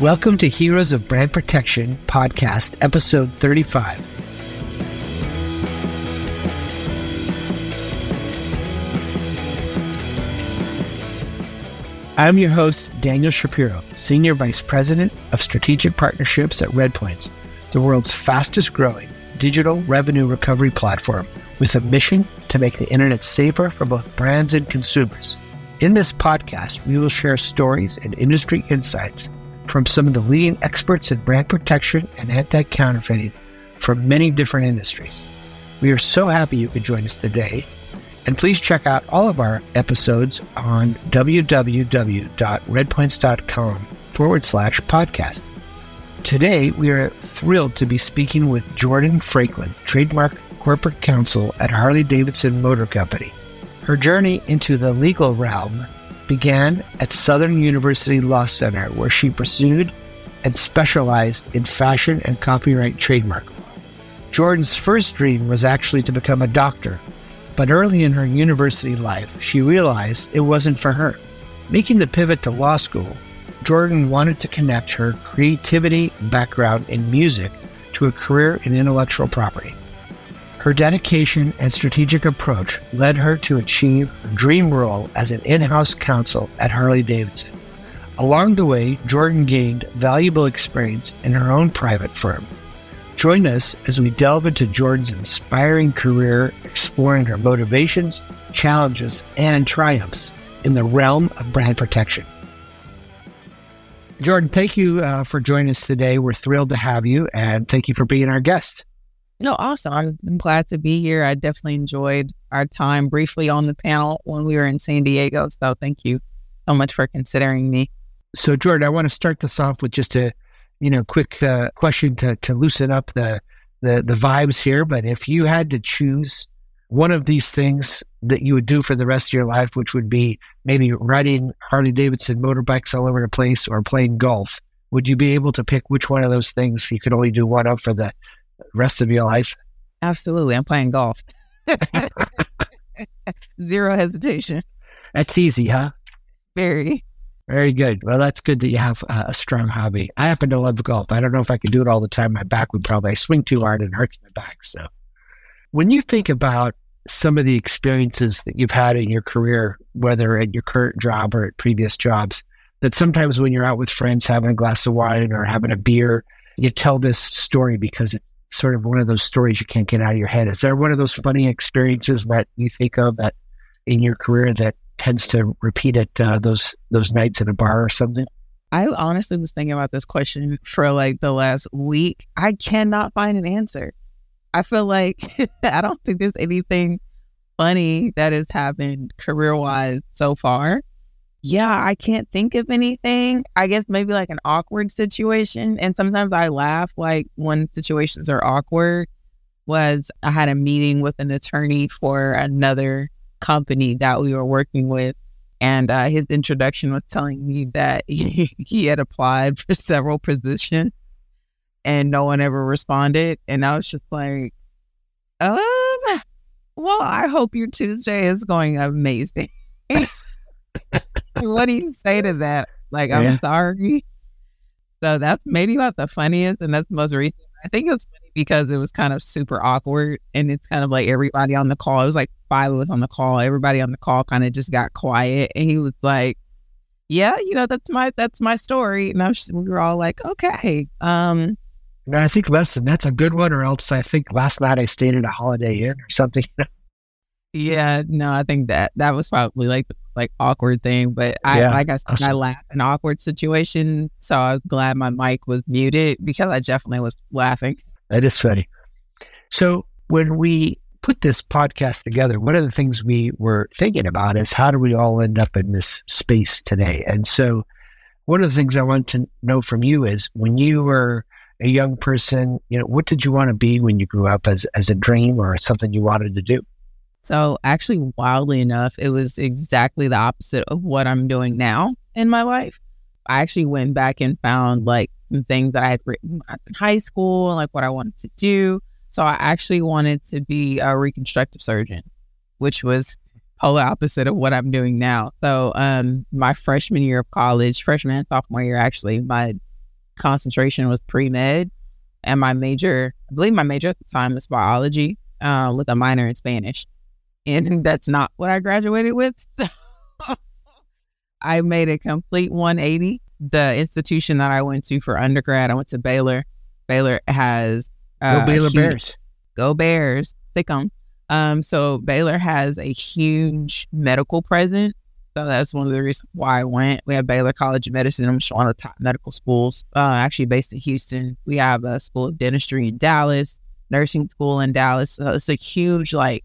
Welcome to Heroes of Brand Protection podcast, episode 35. I'm your host, Daniel Shapiro, Senior Vice President of Strategic Partnerships at Red Points, the world's fastest growing digital revenue recovery platform with a mission to make the internet safer for both brands and consumers. In this podcast, we will share stories and industry insights from some of the leading experts in brand protection and anti counterfeiting from many different industries. We are so happy you could join us today. And please check out all of our episodes on www.redpoints.com forward slash podcast. Today, we are thrilled to be speaking with Jordan Franklin, Trademark Corporate Counsel at Harley Davidson Motor Company. Her journey into the legal realm began at Southern University Law Center, where she pursued and specialized in fashion and copyright trademark. Jordan's first dream was actually to become a doctor, but early in her university life, she realized it wasn't for her. Making the pivot to law school, Jordan wanted to connect her creativity background in music to a career in intellectual property. Her dedication and strategic approach led her to achieve her dream role as an in house counsel at Harley Davidson. Along the way, Jordan gained valuable experience in her own private firm. Join us as we delve into Jordan's inspiring career, exploring her motivations, challenges, and triumphs in the realm of brand protection. Jordan, thank you uh, for joining us today. We're thrilled to have you, and thank you for being our guest. No, awesome. I'm, I'm glad to be here. I definitely enjoyed our time briefly on the panel when we were in San Diego. So thank you so much for considering me. So, Jordan, I want to start this off with just a, you know, quick uh, question to, to loosen up the, the the vibes here. But if you had to choose one of these things that you would do for the rest of your life, which would be maybe riding Harley Davidson motorbikes all over the place or playing golf, would you be able to pick which one of those things you could only do one of for the rest of your life? Absolutely. I'm playing golf. Zero hesitation. That's easy, huh? Very. Very good. Well, that's good that you have uh, a strong hobby. I happen to love golf. I don't know if I could do it all the time. My back would probably I swing too hard and it hurts my back. So, when you think about some of the experiences that you've had in your career, whether at your current job or at previous jobs, that sometimes when you're out with friends having a glass of wine or having a beer, you tell this story because it's sort of one of those stories you can't get out of your head. Is there one of those funny experiences that you think of that in your career that tends to repeat at uh, those those nights at a bar or something? I honestly was thinking about this question for like the last week. I cannot find an answer. I feel like I don't think there's anything funny that has happened career wise so far yeah, I can't think of anything. I guess maybe like an awkward situation. And sometimes I laugh like when situations are awkward. Was I had a meeting with an attorney for another company that we were working with. And uh, his introduction was telling me that he, he had applied for several positions and no one ever responded. And I was just like, um, well, I hope your Tuesday is going amazing. what do you say to that? Like, I'm yeah. sorry. So that's maybe not the funniest, and that's the most recent. I think it's funny because it was kind of super awkward, and it's kind of like everybody on the call. It was like five of us on the call. Everybody on the call kind of just got quiet, and he was like, "Yeah, you know, that's my that's my story." And I was, we were all like, "Okay." Um, no, I think listen, that's a good one. Or else, I think last night I stayed at a Holiday Inn or something. yeah, no, I think that that was probably like the like awkward thing. But I, yeah, like I said. I laughed an awkward situation. So I was glad my mic was muted because I definitely was laughing. That is funny. So when we put this podcast together, one of the things we were thinking about is how do we all end up in this space today? And so one of the things I want to know from you is when you were a young person, you know, what did you want to be when you grew up as, as a dream or something you wanted to do? So, actually, wildly enough, it was exactly the opposite of what I'm doing now in my life. I actually went back and found like some things that I had written in high school, and like what I wanted to do. So, I actually wanted to be a reconstructive surgeon, which was polar opposite of what I'm doing now. So, um, my freshman year of college, freshman and sophomore year, actually, my concentration was pre med, and my major, I believe my major at the time was biology, uh, with a minor in Spanish, and that's not what I graduated with. So I made a complete 180. The institution that I went to for undergrad, I went to Baylor. Baylor has uh, go Baylor huge, Bears, go Bears, stick 'em. Um, so Baylor has a huge medical presence. So that's one of the reasons why I went. We have Baylor College of Medicine, which is one of the top medical schools, uh, actually based in Houston. We have a school of dentistry in Dallas, nursing school in Dallas. So it's a huge like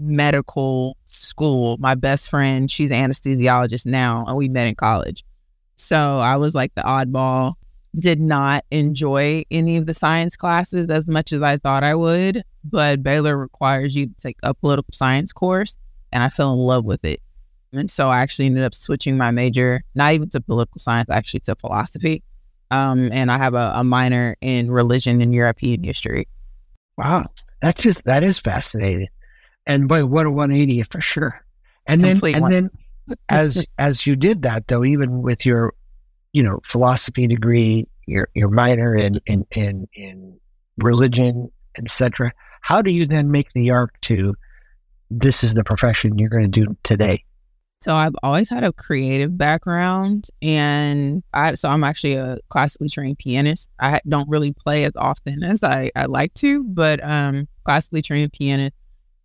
medical school. My best friend, she's an anesthesiologist now, and we met in college. So I was like the oddball. Did not enjoy any of the science classes as much as I thought I would, but Baylor requires you to take a political science course, and I fell in love with it. And so I actually ended up switching my major, not even to political science, actually to philosophy. Um, and I have a, a minor in religion and European history. Wow, that's just that is fascinating. And boy, what a 180 for sure. And then Complete and one. then as as you did that though, even with your, you know, philosophy degree, your your minor in in in, in religion, etc. How do you then make the arc to this is the profession you're going to do today? So I've always had a creative background, and I so I'm actually a classically trained pianist. I don't really play as often as I I like to, but um, classically trained pianist.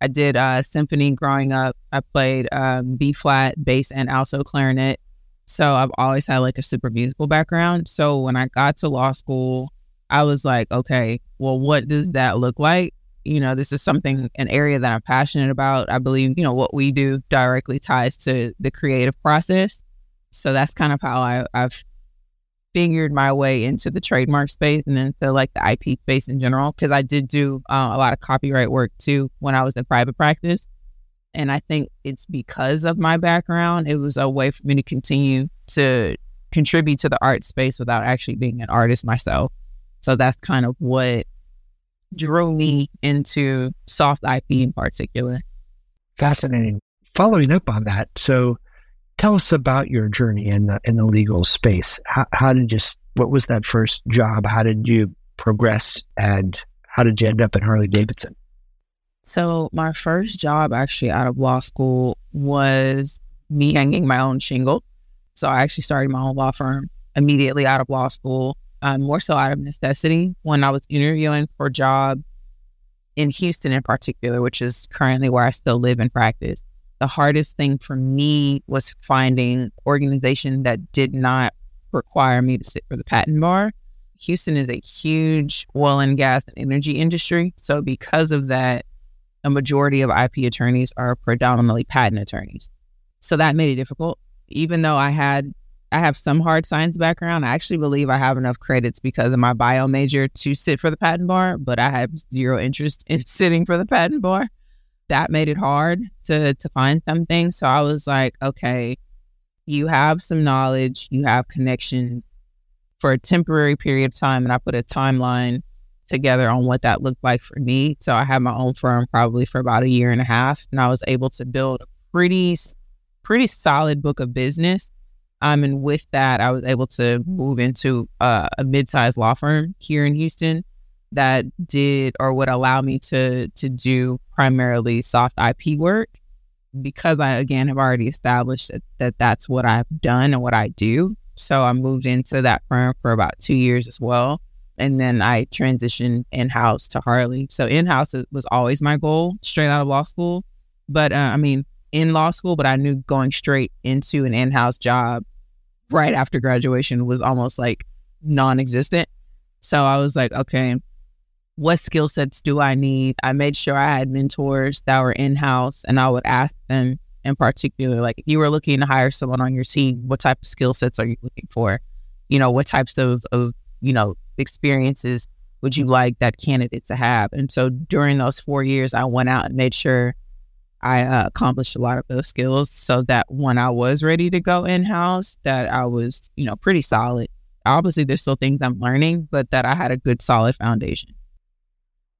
I did uh, symphony growing up. I played um, B flat, bass, and also clarinet. So I've always had like a super musical background. So when I got to law school, I was like, okay, well, what does that look like? You know, this is something, an area that I'm passionate about. I believe, you know, what we do directly ties to the creative process. So that's kind of how I, I've figured my way into the trademark space and into like the IP space in general. Cause I did do uh, a lot of copyright work too when I was in private practice. And I think it's because of my background, it was a way for me to continue to contribute to the art space without actually being an artist myself. So that's kind of what drew me into soft IP in particular. Fascinating. Following up on that, so tell us about your journey in the in the legal space. How, how did you? What was that first job? How did you progress, and how did you end up at Harley Davidson? So my first job, actually out of law school, was me hanging my own shingle. So I actually started my own law firm immediately out of law school, um, more so out of necessity. When I was interviewing for a job in Houston, in particular, which is currently where I still live and practice the hardest thing for me was finding organization that did not require me to sit for the patent bar. Houston is a huge oil and gas and energy industry. So because of that, a majority of IP attorneys are predominantly patent attorneys. So that made it difficult. Even though I had I have some hard science background, I actually believe I have enough credits because of my bio major to sit for the patent bar, but I have zero interest in sitting for the patent bar that made it hard to to find something. So I was like, okay, you have some knowledge, you have connections for a temporary period of time, and I put a timeline together on what that looked like for me. So I had my own firm probably for about a year and a half, and I was able to build a pretty pretty solid book of business. Um, and with that, I was able to move into uh, a mid-sized law firm here in Houston that did or would allow me to to do primarily soft IP work because I again have already established that, that that's what I've done and what I do. So I moved into that firm for about two years as well. And then I transitioned in house to Harley. So in house was always my goal straight out of law school. But uh, I mean, in law school, but I knew going straight into an in house job right after graduation was almost like non existent. So I was like, okay, what skill sets do I need? I made sure I had mentors that were in house and I would ask them in particular, like if you were looking to hire someone on your team, what type of skill sets are you looking for? You know, what types of, of you know, experiences would you like that candidate to have? And so during those four years, I went out and made sure I uh, accomplished a lot of those skills so that when I was ready to go in house, that I was, you know, pretty solid. Obviously, there's still things I'm learning, but that I had a good, solid foundation.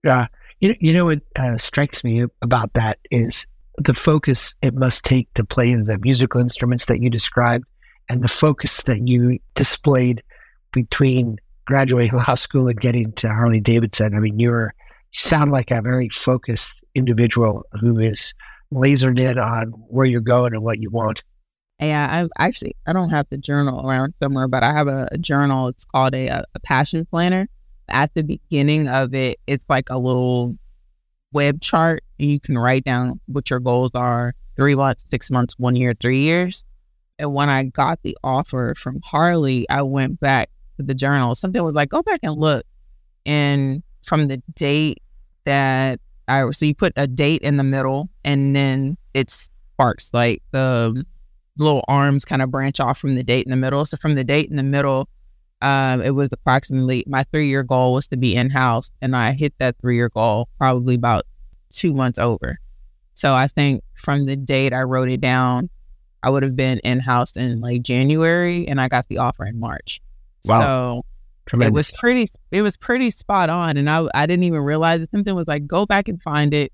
Uh, you, you know what uh, strikes me about that is the focus it must take to play the musical instruments that you described and the focus that you displayed between graduating law school and getting to Harley Davidson. I mean, you're you sound like a very focused individual who is lasered in on where you're going and what you want. Yeah, I actually I don't have the journal around somewhere, but I have a, a journal. It's called a, a passion planner. At the beginning of it, it's like a little web chart. And you can write down what your goals are: three months, six months, one year, three years. And when I got the offer from Harley, I went back to the journal. Something was like, go back and look. And from the date that I, so you put a date in the middle and then it sparks like the little arms kind of branch off from the date in the middle. So from the date in the middle, um, it was approximately my three year goal was to be in house, and I hit that three year goal probably about two months over. So I think from the date I wrote it down, I would have been in house in like January, and I got the offer in March. Wow. So Tremendous. it was pretty. It was pretty spot on, and I I didn't even realize it. Something was like, go back and find it,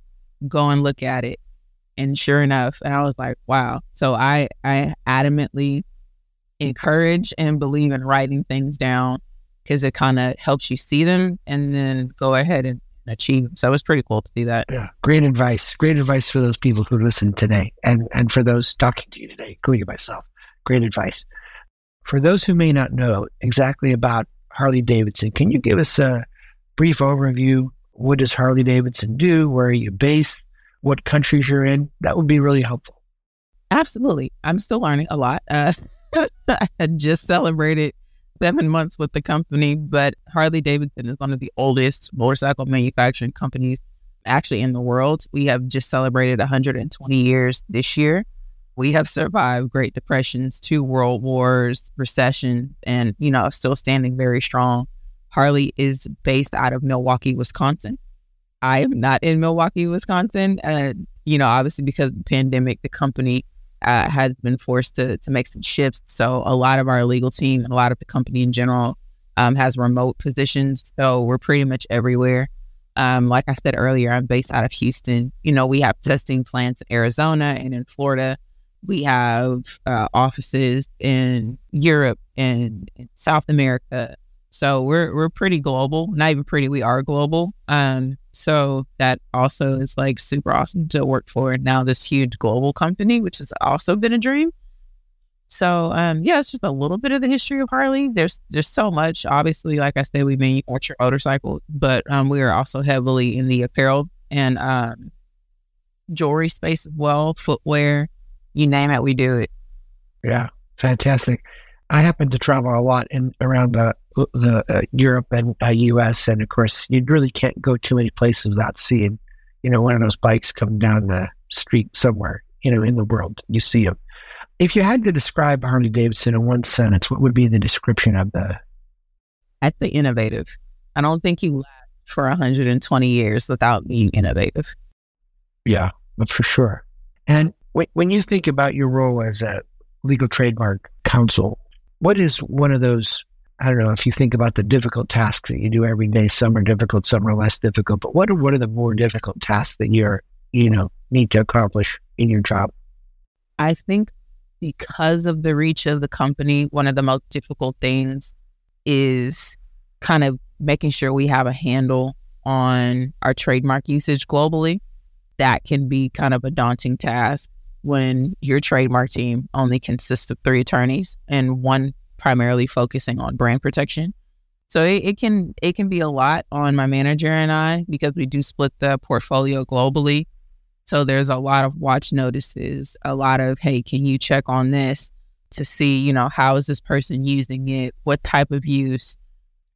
go and look at it, and sure enough, and I was like, wow. So I I adamantly encourage and believe in writing things down because it kind of helps you see them and then go ahead and achieve. So it was pretty cool to see that. Yeah, great advice. Great advice for those people who listen today, and and for those talking to you today, including myself. Great advice. For those who may not know exactly about Harley Davidson, can you give us a brief overview? What does Harley Davidson do? Where are you based? What countries you're in? That would be really helpful. Absolutely. I'm still learning a lot. Uh, I had just celebrated seven months with the company, but Harley Davidson is one of the oldest motorcycle manufacturing companies actually in the world. We have just celebrated 120 years this year. We have survived Great Depressions, two world wars, recession, and, you know, still standing very strong. Harley is based out of Milwaukee, Wisconsin. I am not in Milwaukee, Wisconsin. Uh, you know, obviously because of the pandemic, the company uh, has been forced to to make some shifts. So a lot of our legal team and a lot of the company in general um, has remote positions. So we're pretty much everywhere. Um, like I said earlier, I'm based out of Houston. You know, we have testing plants in Arizona and in Florida. We have uh, offices in Europe and in South America. So we're we're pretty global. Not even pretty, we are global. Um, so that also is like super awesome to work for now this huge global company, which has also been a dream. So um, yeah, it's just a little bit of the history of Harley. There's there's so much. Obviously, like I said, we manufacture motorcycles, but um, we are also heavily in the apparel and um, jewelry space as well, footwear, you name it, we do it. Yeah, fantastic. I happen to travel a lot in around the the uh, Europe and uh, U.S. and of course you really can't go too many places without seeing, you know, one of those bikes coming down the street somewhere, you know, in the world. You see them. If you had to describe Harley Davidson in one sentence, what would be the description of the? I'd say innovative. I don't think you last for 120 years without being innovative. Yeah, but for sure. And when you think about your role as a legal trademark counsel, what is one of those I don't know if you think about the difficult tasks that you do every day. Some are difficult, some are less difficult. But what are what are the more difficult tasks that you're you know need to accomplish in your job? I think because of the reach of the company, one of the most difficult things is kind of making sure we have a handle on our trademark usage globally. That can be kind of a daunting task when your trademark team only consists of three attorneys and one primarily focusing on brand protection. So it, it, can it can be a lot on my manager and I because we do split the portfolio globally. So there's a lot of watch notices, a lot of hey, can you check on this to see, you know, how is this person using it? What type of use?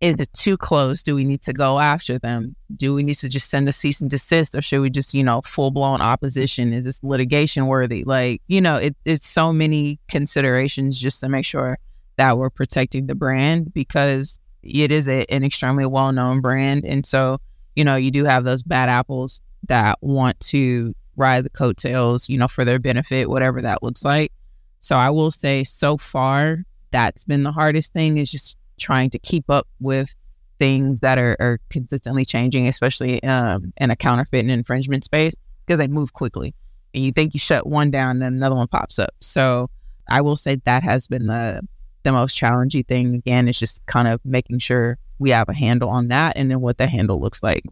Is it too close? Do we need to go after them? Do we need to just send a cease and desist or should we just, you know, full blown opposition? Is this litigation worthy? Like, you know, it, it's so many considerations just to make sure that we're protecting the brand because it is a, an extremely well known brand. And so, you know, you do have those bad apples that want to ride the coattails, you know, for their benefit, whatever that looks like. So I will say so far, that's been the hardest thing is just trying to keep up with things that are, are consistently changing, especially um, in a counterfeit and infringement space, because they move quickly. And you think you shut one down, then another one pops up. So I will say that has been the the most challenging thing again is just kind of making sure we have a handle on that and then what the handle looks like.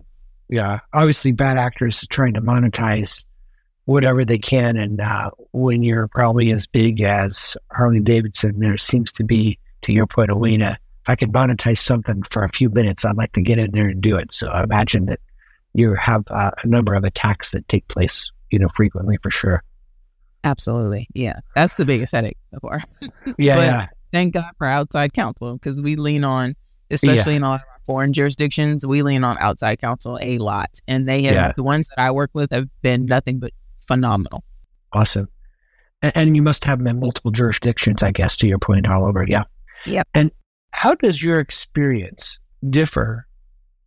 Yeah. Obviously, bad actors are trying to monetize whatever they can. And uh, when you're probably as big as Harley Davidson, there seems to be, to your point, Alina, if I could monetize something for a few minutes, I'd like to get in there and do it. So I imagine that you have uh, a number of attacks that take place, you know, frequently for sure. Absolutely. Yeah. That's the biggest headache so far. yeah. yeah. Thank God for outside counsel because we lean on, especially yeah. in a lot of our foreign jurisdictions, we lean on outside counsel a lot. And they have, yeah. the ones that I work with have been nothing but phenomenal. Awesome. And, and you must have them in multiple jurisdictions, I guess, to your point, all over. Yeah. Yep. And how does your experience differ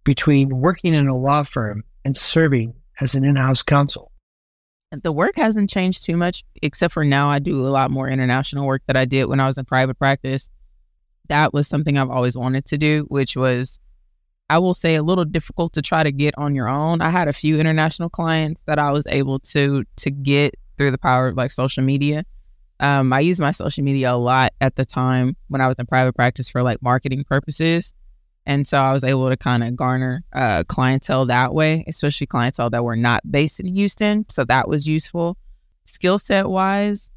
between working in a law firm and serving as an in house counsel? The work hasn't changed too much, except for now I do a lot more international work that I did when I was in private practice. That was something I've always wanted to do, which was, I will say, a little difficult to try to get on your own. I had a few international clients that I was able to to get through the power of like social media. Um, I used my social media a lot at the time when I was in private practice for like marketing purposes. And so I was able to kind of garner uh, clientele that way, especially clientele that were not based in Houston. So that was useful. Skill set wise,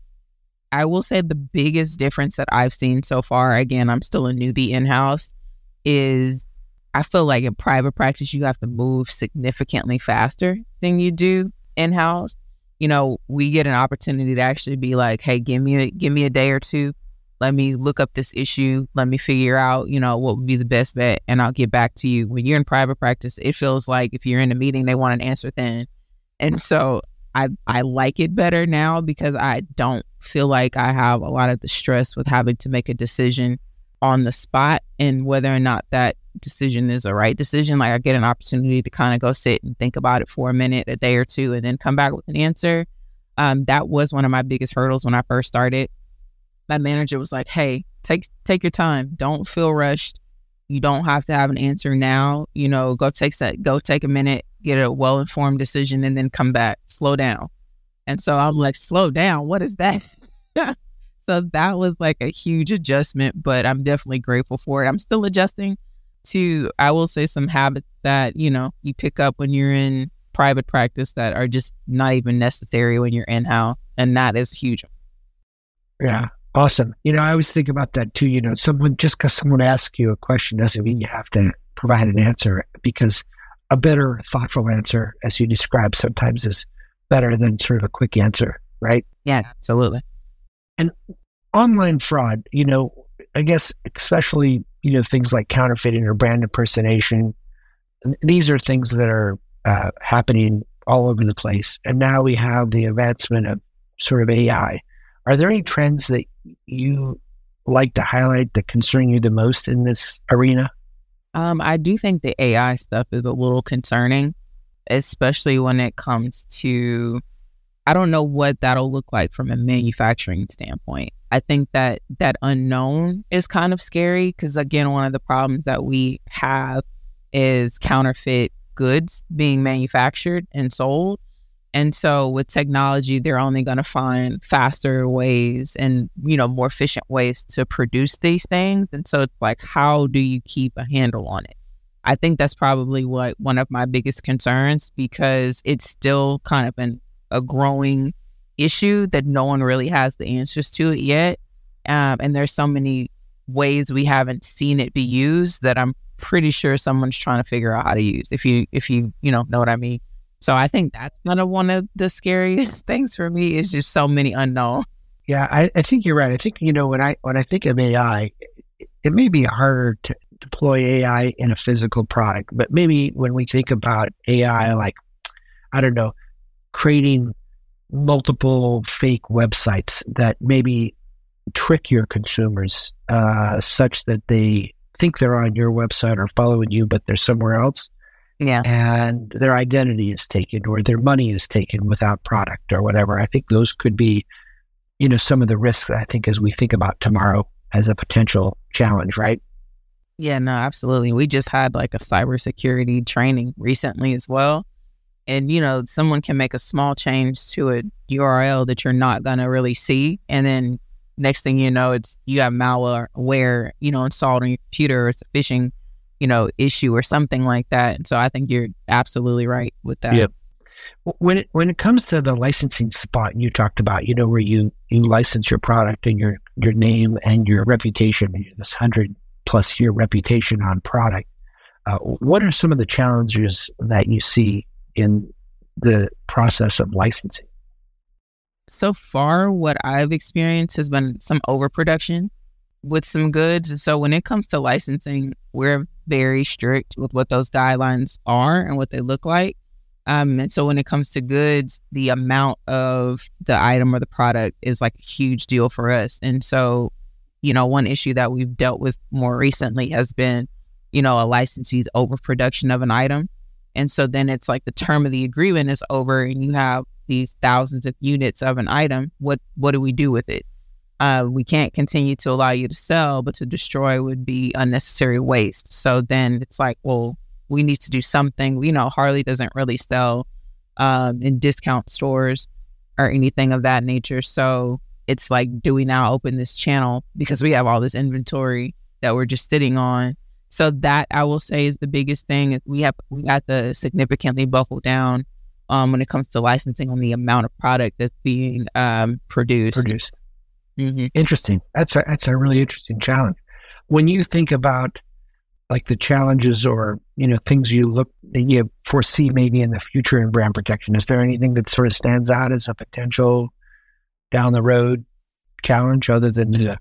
I will say the biggest difference that I've seen so far, again, I'm still a newbie in house, is I feel like in private practice, you have to move significantly faster than you do in house. You know, we get an opportunity to actually be like, hey, give me a, give me a day or two let me look up this issue. Let me figure out, you know, what would be the best bet, and I'll get back to you. When you're in private practice, it feels like if you're in a meeting, they want an answer then. And so I I like it better now because I don't feel like I have a lot of the stress with having to make a decision on the spot and whether or not that decision is a right decision. Like I get an opportunity to kind of go sit and think about it for a minute, a day or two, and then come back with an answer. Um, that was one of my biggest hurdles when I first started my manager was like, "Hey, take take your time. Don't feel rushed. You don't have to have an answer now. You know, go take that. Go take a minute, get a well informed decision, and then come back. Slow down." And so I'm like, "Slow down? What is that?" so that was like a huge adjustment, but I'm definitely grateful for it. I'm still adjusting to, I will say, some habits that you know you pick up when you're in private practice that are just not even necessary when you're in house, and that is huge. Yeah, Awesome. You know, I always think about that too. You know, someone just because someone asks you a question doesn't mean you have to provide an answer because a better, thoughtful answer, as you described, sometimes is better than sort of a quick answer, right? Yeah, absolutely. And online fraud, you know, I guess especially you know things like counterfeiting or brand impersonation. These are things that are uh, happening all over the place, and now we have the advancement of sort of AI. Are there any trends that you like to highlight that concern you the most in this arena? Um, I do think the AI stuff is a little concerning, especially when it comes to I don't know what that'll look like from a manufacturing standpoint. I think that that unknown is kind of scary because again, one of the problems that we have is counterfeit goods being manufactured and sold. And so with technology, they're only going to find faster ways and, you know, more efficient ways to produce these things. And so it's like, how do you keep a handle on it? I think that's probably what one of my biggest concerns because it's still kind of an, a growing issue that no one really has the answers to it yet. Um, and there's so many ways we haven't seen it be used that I'm pretty sure someone's trying to figure out how to use. If you if you you know know what I mean. So I think that's kind of one of the scariest things for me is just so many unknowns. Yeah, I, I think you're right. I think you know when I when I think of AI, it, it may be harder to deploy AI in a physical product, but maybe when we think about AI, like I don't know, creating multiple fake websites that maybe trick your consumers uh, such that they think they're on your website or following you, but they're somewhere else. Yeah. And their identity is taken or their money is taken without product or whatever. I think those could be, you know, some of the risks I think as we think about tomorrow as a potential challenge, right? Yeah, no, absolutely. We just had like a cybersecurity training recently as well. And, you know, someone can make a small change to a URL that you're not going to really see. And then next thing you know, it's you have malware, where, you know, installed on your computer. It's a phishing you know, issue or something like that. And so I think you're absolutely right with that. Yep. When it when it comes to the licensing spot you talked about, you know, where you you license your product and your your name and your reputation, this hundred plus year reputation on product. Uh, what are some of the challenges that you see in the process of licensing? So far, what I've experienced has been some overproduction with some goods. So when it comes to licensing, we're very strict with what those guidelines are and what they look like. Um, and so when it comes to goods, the amount of the item or the product is like a huge deal for us. And so, you know, one issue that we've dealt with more recently has been, you know, a licensee's overproduction of an item. And so then it's like the term of the agreement is over and you have these thousands of units of an item. What what do we do with it? Uh, we can't continue to allow you to sell, but to destroy would be unnecessary waste. So then it's like, well, we need to do something. You know, Harley doesn't really sell um, in discount stores or anything of that nature. So it's like, do we now open this channel because we have all this inventory that we're just sitting on? So that I will say is the biggest thing. We have we got to significantly buckle down um, when it comes to licensing on the amount of product that's being um, produced. Produced. Mm-hmm. Interesting. That's a that's a really interesting challenge. When you think about like the challenges or you know things you look that you foresee maybe in the future in brand protection, is there anything that sort of stands out as a potential down the road challenge other than the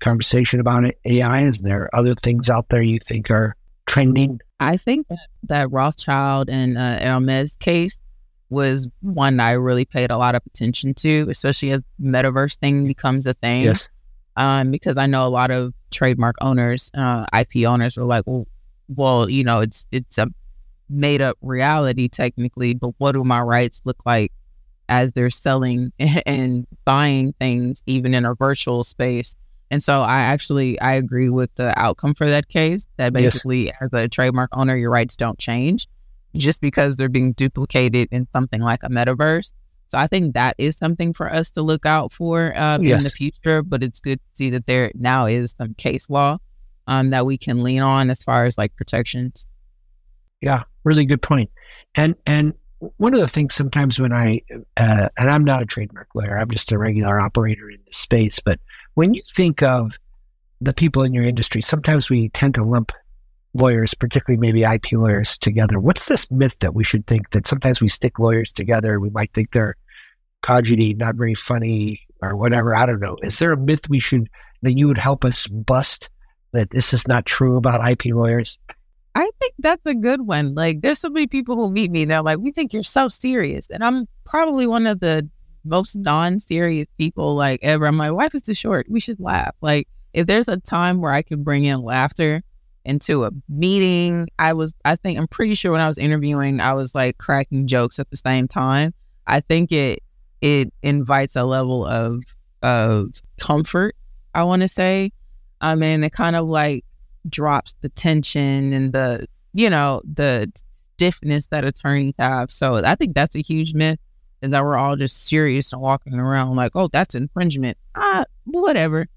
conversation about AI? Is there other things out there you think are trending? I think that, that Rothschild and uh, Hermes case was one I really paid a lot of attention to, especially as metaverse thing becomes a thing. Yes. Um, because I know a lot of trademark owners, uh, IP owners, were like, well, well, you know, it's it's a made up reality technically, but what do my rights look like as they're selling and buying things, even in a virtual space? And so I actually I agree with the outcome for that case. That basically, yes. as a trademark owner, your rights don't change just because they're being duplicated in something like a metaverse. So I think that is something for us to look out for um, yes. in the future. But it's good to see that there now is some case law um, that we can lean on as far as like protections. Yeah, really good point. And and one of the things sometimes when I uh, and I'm not a trademark lawyer, I'm just a regular operator in this space. But when you think of the people in your industry, sometimes we tend to lump lawyers, particularly maybe IP lawyers, together. What's this myth that we should think that sometimes we stick lawyers together? We might think they're cogity, not very funny, or whatever. I don't know. Is there a myth we should that you would help us bust that this is not true about IP lawyers? I think that's a good one. Like, there's so many people who meet me, they're like, "We think you're so serious," and I'm probably one of the most non-serious people like ever. I'm like, "Life is too short. We should laugh." Like, if there's a time where I can bring in laughter into a meeting. I was, I think, I'm pretty sure when I was interviewing, I was like cracking jokes at the same time. I think it it invites a level of of comfort. I want to say, I mean, it kind of like drops the tension and the you know the stiffness that attorneys have. So I think that's a huge myth is that we're all just serious and walking around like, oh, that's infringement. Ah, whatever.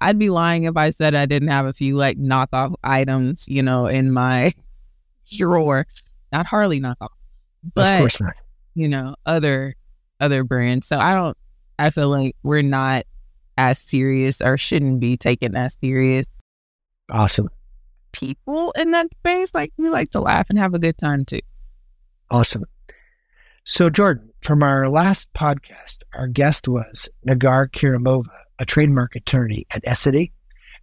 I'd be lying if I said I didn't have a few like knockoff items, you know, in my drawer. Not Harley knockoff, but of course not. you know, other other brands. So I don't. I feel like we're not as serious or shouldn't be taken as serious. Awesome. People in that space, like we like to laugh and have a good time too. Awesome. So Jordan, from our last podcast, our guest was Nagar Kirimova a trademark attorney at Essity,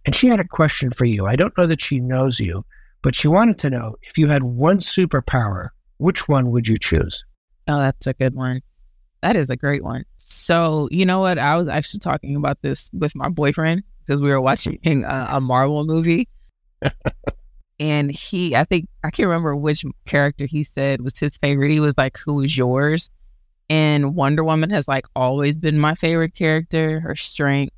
and she had a question for you. I don't know that she knows you, but she wanted to know if you had one superpower, which one would you choose? Oh, that's a good one. That is a great one. So, you know what? I was actually talking about this with my boyfriend because we were watching a, a Marvel movie. and he, I think, I can't remember which character he said was his favorite. He was like, Who is yours? And Wonder Woman has like always been my favorite character. Her strength,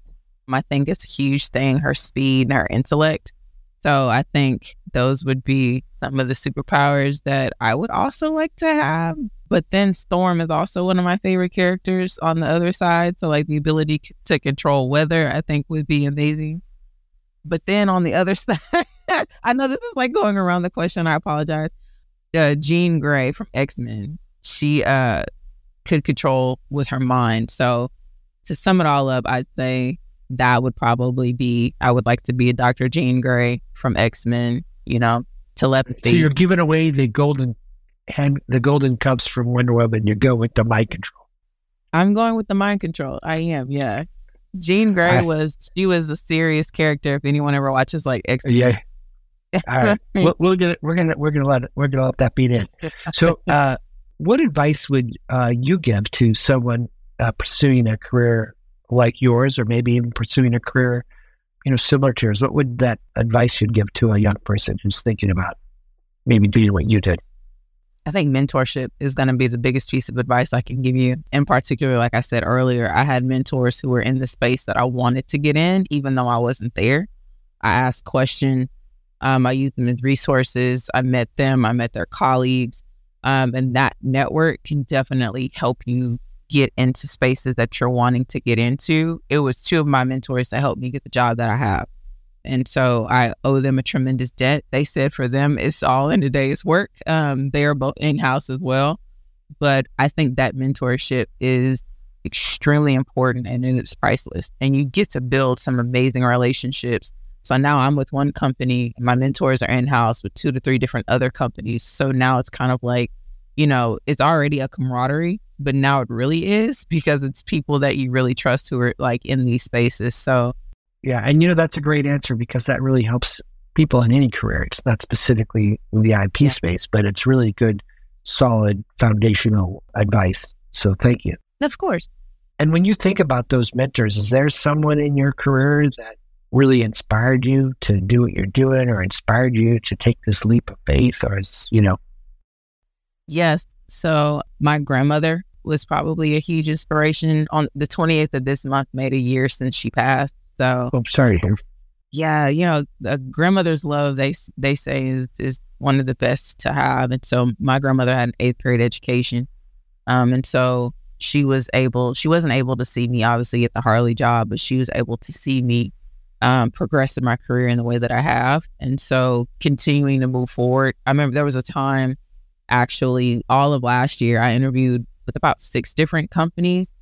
I think is a huge thing, her speed and her intellect. So I think those would be some of the superpowers that I would also like to have. But then Storm is also one of my favorite characters on the other side. So like the ability to control weather, I think would be amazing. But then on the other side, I know this is like going around the question. I apologize. Uh, Jean Grey from X Men. She uh could control with her mind. So to sum it all up, I'd say that would probably be I would like to be a Dr. Jean Grey from X Men. You know, telepathy. So you're giving away the golden hand, the golden cups from Wonder Woman. You go with the mind control. I'm going with the mind control. I am, yeah. Jean Grey I, was she was a serious character. If anyone ever watches like X, Men. yeah. All right, we'll, we'll get it. We're gonna we're gonna let it, we're gonna let that beat in. So, uh, what advice would uh, you give to someone uh, pursuing a career like yours, or maybe even pursuing a career, you know, similar to yours? What would that advice you'd give to a young person who's thinking about maybe doing what you did? I think mentorship is going to be the biggest piece of advice I can give you. In particular, like I said earlier, I had mentors who were in the space that I wanted to get in, even though I wasn't there. I asked questions. Um, I used them as resources. I met them. I met their colleagues. Um, and that network can definitely help you get into spaces that you're wanting to get into. It was two of my mentors that helped me get the job that I have. And so I owe them a tremendous debt. They said for them, it's all in a day's work. Um, they are both in house as well. But I think that mentorship is extremely important and it's priceless. And you get to build some amazing relationships. So now I'm with one company, my mentors are in house with two to three different other companies. So now it's kind of like, you know, it's already a camaraderie, but now it really is because it's people that you really trust who are like in these spaces. So yeah, and you know that's a great answer because that really helps people in any career. It's not specifically the IP yeah. space, but it's really good, solid, foundational advice. So thank you. Of course. And when you think about those mentors, is there someone in your career that really inspired you to do what you're doing or inspired you to take this leap of faith or is, you know? Yes. So my grandmother was probably a huge inspiration. On the 28th of this month made a year since she passed. So I'm oh, sorry. Yeah, you know, a grandmother's love they they say is, is one of the best to have, and so my grandmother had an eighth grade education, um, and so she was able she wasn't able to see me obviously at the Harley job, but she was able to see me um, progress in my career in the way that I have, and so continuing to move forward. I remember there was a time, actually, all of last year, I interviewed with about six different companies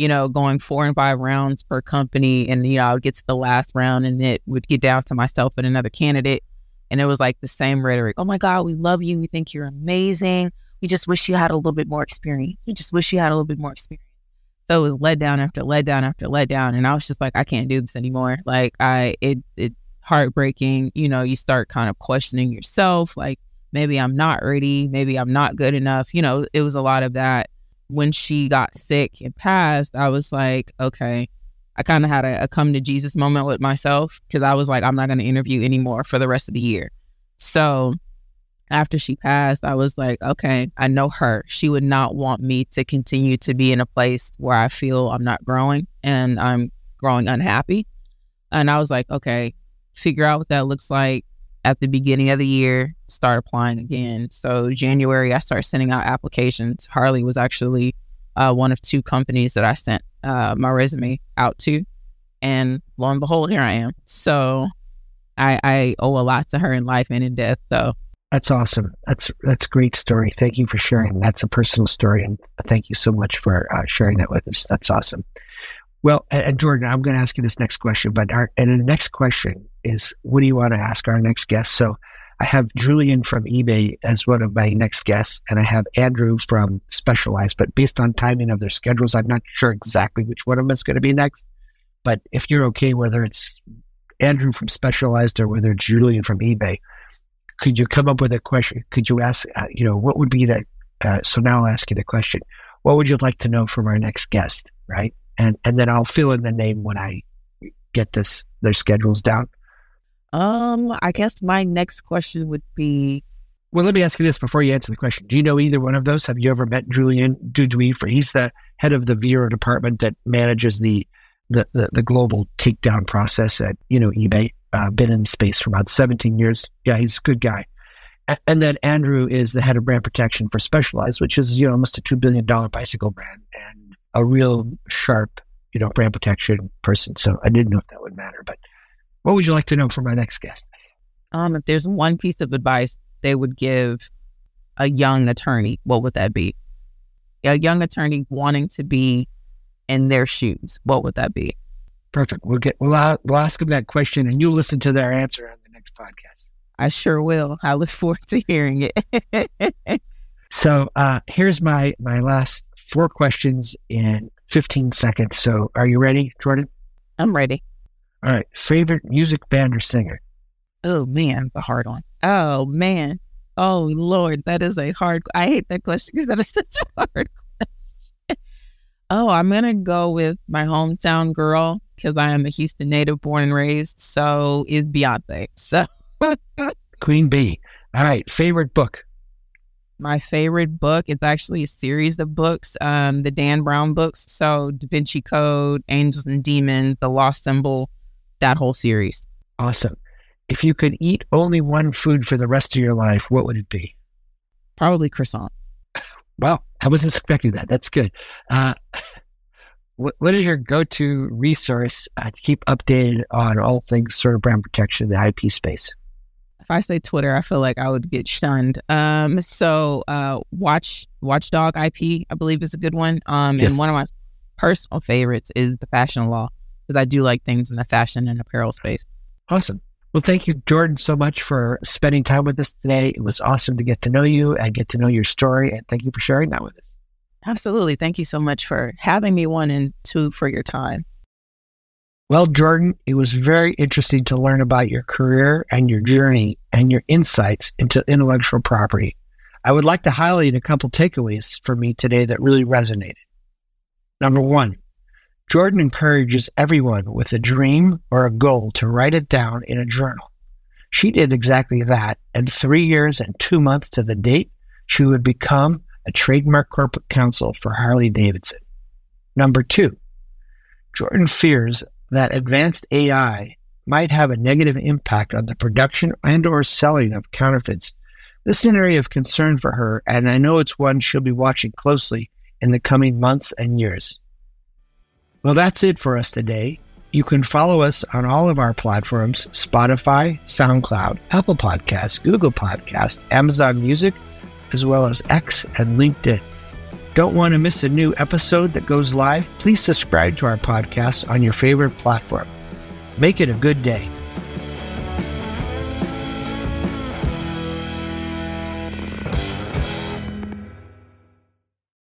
you know, going four and five rounds per company. And, you know, I would get to the last round and it would get down to myself and another candidate. And it was like the same rhetoric. Oh my God, we love you. We think you're amazing. We just wish you had a little bit more experience. We just wish you had a little bit more experience. So it was let down after let down after let down. And I was just like, I can't do this anymore. Like I it it's heartbreaking. You know, you start kind of questioning yourself, like maybe I'm not ready, maybe I'm not good enough. You know, it was a lot of that when she got sick and passed, I was like, okay, I kind of had a, a, come to Jesus moment with myself because I was like, I'm not going to interview anymore for the rest of the year. So after she passed, I was like, okay, I know her. She would not want me to continue to be in a place where I feel I'm not growing and I'm growing unhappy. And I was like, okay, figure out what that looks like at the beginning of the year, start applying again. So January, I started sending out applications. Harley was actually uh, one of two companies that I sent uh, my resume out to, and lo and behold, here I am. So I, I owe a lot to her in life and in death. So that's awesome. That's that's a great story. Thank you for sharing. That's a personal story, and thank you so much for uh, sharing that with us. That's awesome. Well, and Jordan, I'm going to ask you this next question, but our, and the next question is, what do you want to ask our next guest? So I have Julian from eBay as one of my next guests, and I have Andrew from Specialized. But based on timing of their schedules, I'm not sure exactly which one of them is going to be next. But if you're okay, whether it's Andrew from Specialized or whether it's Julian from eBay, could you come up with a question? Could you ask, uh, you know, what would be that? Uh, so now I'll ask you the question. What would you like to know from our next guest, right? and and then I'll fill in the name when I get this their schedules down. Um, I guess my next question would be. Well, let me ask you this before you answer the question. Do you know either one of those? Have you ever met Julian For He's the head of the Vero department that manages the the, the, the global takedown process at you know eBay. Uh, been in space for about 17 years. Yeah, he's a good guy. and then Andrew is the head of brand protection for Specialized, which is you know almost a two billion dollar bicycle brand, and a real sharp, you know, brand protection person. So I didn't know if that would matter. But what would you like to know from my next guest? Um, if there's one piece of advice they would give a young attorney, what would that be? A young attorney wanting to be in their shoes, what would that be? Perfect. We'll get we'll, we'll ask them that question, and you'll listen to their answer on the next podcast. I sure will. I look forward to hearing it. so uh, here's my my last four questions in 15 seconds. So are you ready, Jordan? I'm ready. All right. Favorite music band or singer? Oh man, the hard one. Oh man. Oh Lord, that is a hard. I hate that question because that is such a hard question. oh, I'm gonna go with my hometown girl because I am a Houston native, born and raised. So is Beyonce. So Queen Bee. All right. Favorite book? My favorite book is actually a series of books, um, the Dan Brown books. So Da Vinci Code, Angels and Demons, The Lost Symbol, that whole series. Awesome. If you could eat only one food for the rest of your life, what would it be? Probably croissant. Well, I wasn't expecting that. That's good. Uh, what, what is your go-to resource uh, to keep updated on all things sort of brand protection in the IP space? If I say Twitter, I feel like I would get shunned. Um, so uh, Watch Watchdog IP, I believe, is a good one. Um, yes. and one of my personal favorites is the Fashion Law because I do like things in the fashion and apparel space. Awesome. Well, thank you, Jordan, so much for spending time with us today. It was awesome to get to know you and get to know your story. And thank you for sharing that with us. Absolutely. Thank you so much for having me, one, and two, for your time. Well, Jordan, it was very interesting to learn about your career and your journey and your insights into intellectual property. I would like to highlight a couple takeaways for me today that really resonated. Number one, Jordan encourages everyone with a dream or a goal to write it down in a journal. She did exactly that, and three years and two months to the date, she would become a trademark corporate counsel for Harley Davidson. Number two, Jordan fears that advanced AI might have a negative impact on the production and or selling of counterfeits. This is an area of concern for her, and I know it's one she'll be watching closely in the coming months and years. Well, that's it for us today. You can follow us on all of our platforms Spotify, SoundCloud, Apple Podcasts, Google Podcasts, Amazon Music, as well as X and LinkedIn. Don't want to miss a new episode that goes live? Please subscribe to our podcast on your favorite platform. Make it a good day.